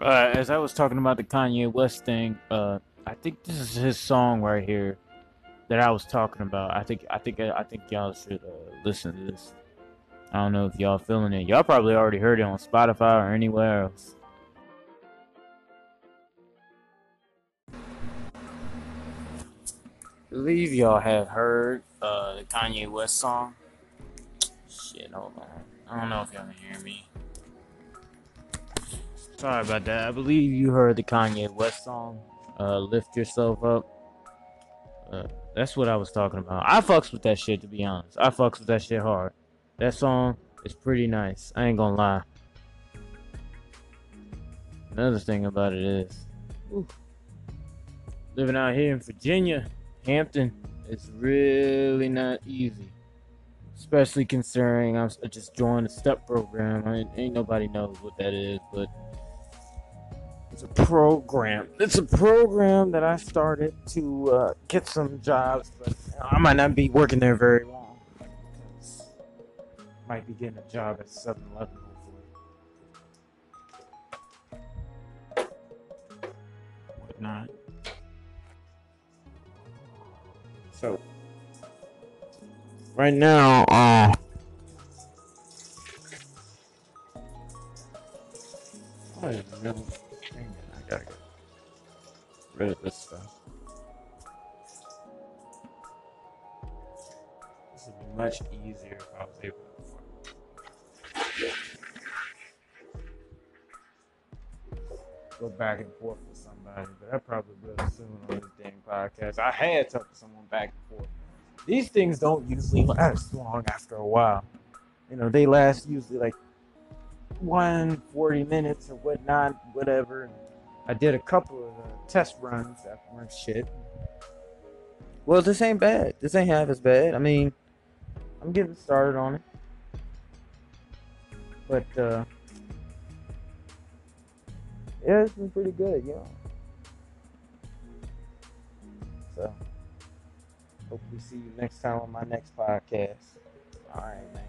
Uh, as I was talking about the Kanye West thing, uh, I think this is his song right here that I was talking about. I think I think I think y'all should uh, listen to this. I don't know if y'all feeling it. Y'all probably already heard it on Spotify or anywhere else. believe y'all have heard uh, the Kanye West song. Shit, hold on. I don't know if y'all can hear me. Sorry about that. I believe you heard the Kanye West song, uh, "Lift Yourself Up." Uh, that's what I was talking about. I fucks with that shit to be honest. I fucks with that shit hard. That song is pretty nice. I ain't gonna lie. Another thing about it is, living out here in Virginia, Hampton, is really not easy. Especially considering I'm I just joined a step program. I ain't nobody knows what that is, but it's a program. It's a program that I started to uh, get some jobs, but I might not be working there very long. Might be getting a job at 7 Eleven. Whatnot. So, right now, uh, I don't know. Get rid of this stuff. This would be much easier if I was able to go back and forth with somebody, but I probably will soon on this damn podcast. I had talked to someone back and forth. These things don't usually last long after a while. You know, they last usually like one 40 minutes or whatnot, whatever. I did a couple of uh, test runs that weren't shit. Well, this ain't bad. This ain't half as bad. I mean, I'm getting started on it. But, uh, yeah, it's been pretty good, you know. So, hopefully, see you next time on my next podcast. All right, man.